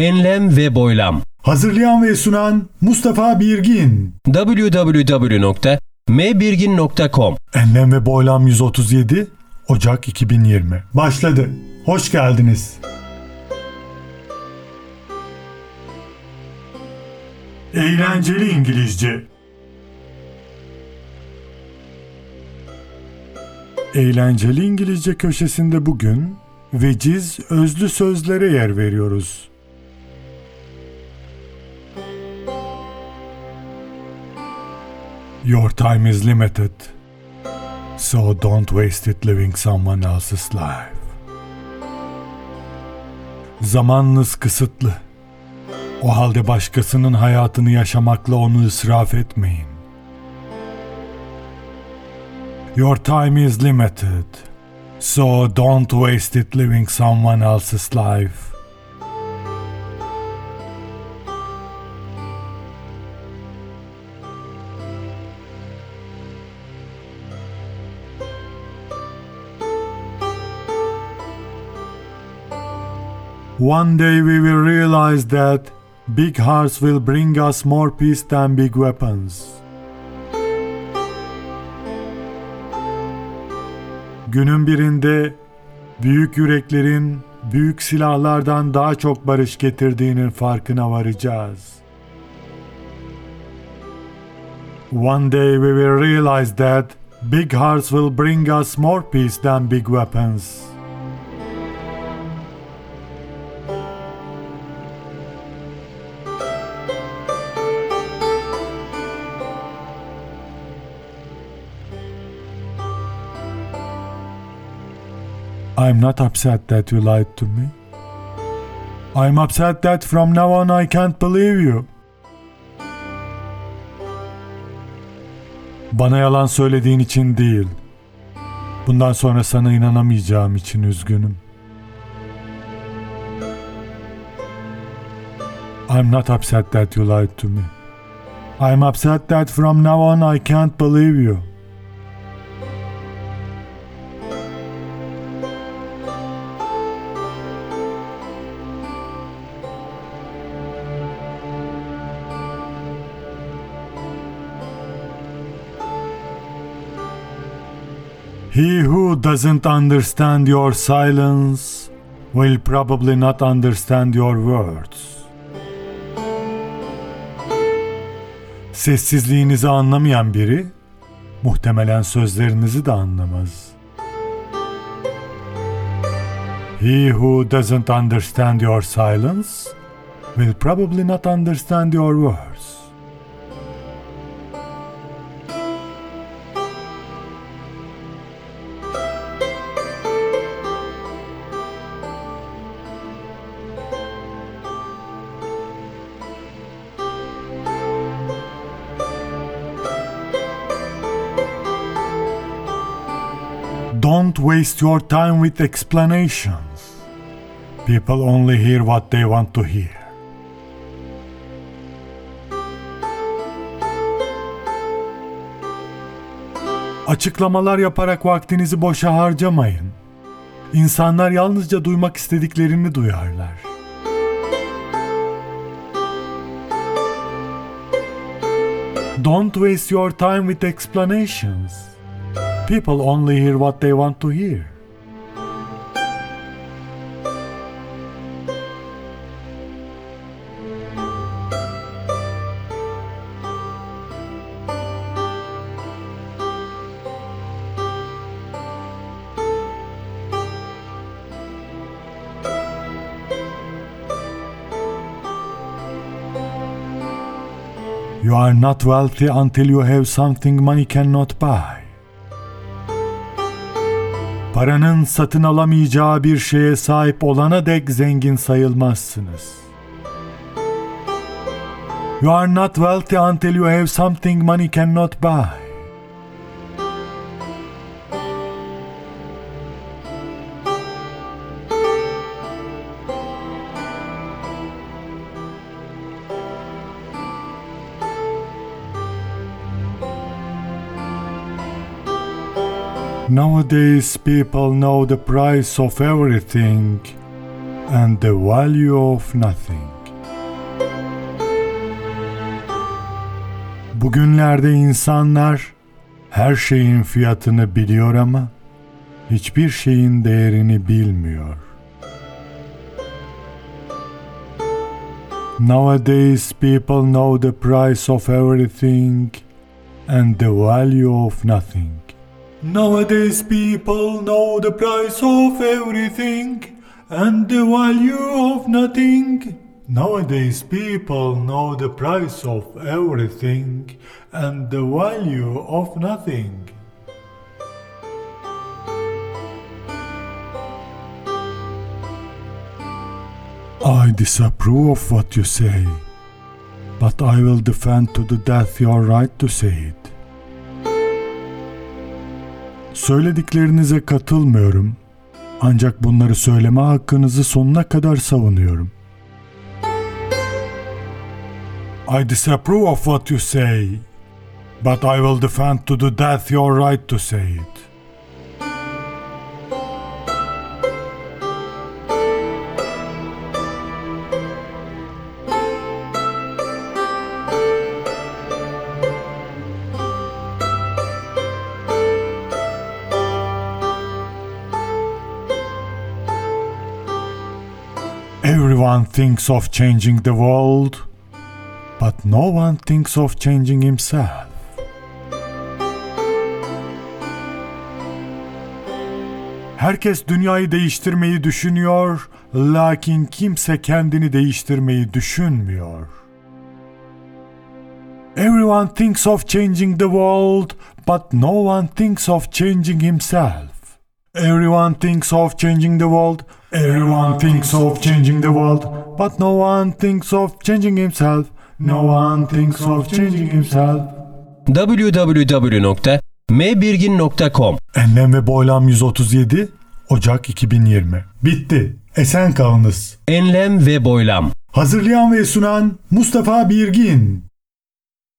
Enlem ve boylam. Hazırlayan ve sunan Mustafa Birgin. www.mbirgin.com Enlem ve Boylam 137 Ocak 2020. Başladı. Hoş geldiniz. Eğlenceli İngilizce. Eğlenceli İngilizce köşesinde bugün veciz özlü sözlere yer veriyoruz. Your time is limited. So don't waste it living someone else's life. Zamanınız kısıtlı. O halde başkasının hayatını yaşamakla onu israf etmeyin. Your time is limited. So don't waste it living someone else's life. One day we will realize that big hearts will bring us more peace than big weapons. Günün birinde büyük yüreklerin büyük silahlardan daha çok barış getirdiğinin farkına varacağız. One day we will realize that big hearts will bring us more peace than big weapons. I'm not upset that you lied to me. I'm upset that from now on I can't believe you. Bana yalan söylediğin için değil. Bundan sonra sana inanamayacağım için üzgünüm. I'm not upset that you lied to me. I'm upset that from now on I can't believe you. He who doesn't understand your silence will probably not understand your words. Sessizliğinizi anlamayan biri muhtemelen sözlerinizi de anlamaz. He who doesn't understand your silence will probably not understand your words. Don't waste your time with explanations. People only hear what they want to hear. Açıklamalar yaparak vaktinizi boşa harcamayın. İnsanlar yalnızca duymak istediklerini duyarlar. Don't waste your time with explanations. People only hear what they want to hear. You are not wealthy until you have something money cannot buy. Paranın satın alamayacağı bir şeye sahip olana dek zengin sayılmazsınız. You are not wealthy until you have something money cannot buy. Nowadays, people know the price of everything and the value of nothing. Bugünlerde insanlar her şeyin fiyatını biliyor ama hiçbir şeyin değerini bilmiyor. Nowadays people know the price of everything and the value of nothing. Nowadays people know the price of everything and the value of nothing. Nowadays people know the price of everything and the value of nothing. I disapprove of what you say, but I will defend to the death your right to say it. Söylediklerinize katılmıyorum. Ancak bunları söyleme hakkınızı sonuna kadar savunuyorum. I disapprove of what you say, but I will defend to the death your right to say it. Everyone thinks of changing the world, but no one thinks of changing himself. Herkes dünyayı değiştirmeyi düşünüyor, lakin kimse kendini değiştirmeyi düşünmüyor. Everyone thinks of changing the world, but no one thinks of changing himself. Everyone thinks of changing the world. Everyone thinks of changing the world, but no one thinks of changing himself. No one thinks of changing himself. www.mbirgin.com Enlem ve Boylam 137 Ocak 2020. Bitti. Esen kalınız. Enlem ve Boylam Hazırlayan ve sunan Mustafa Birgin.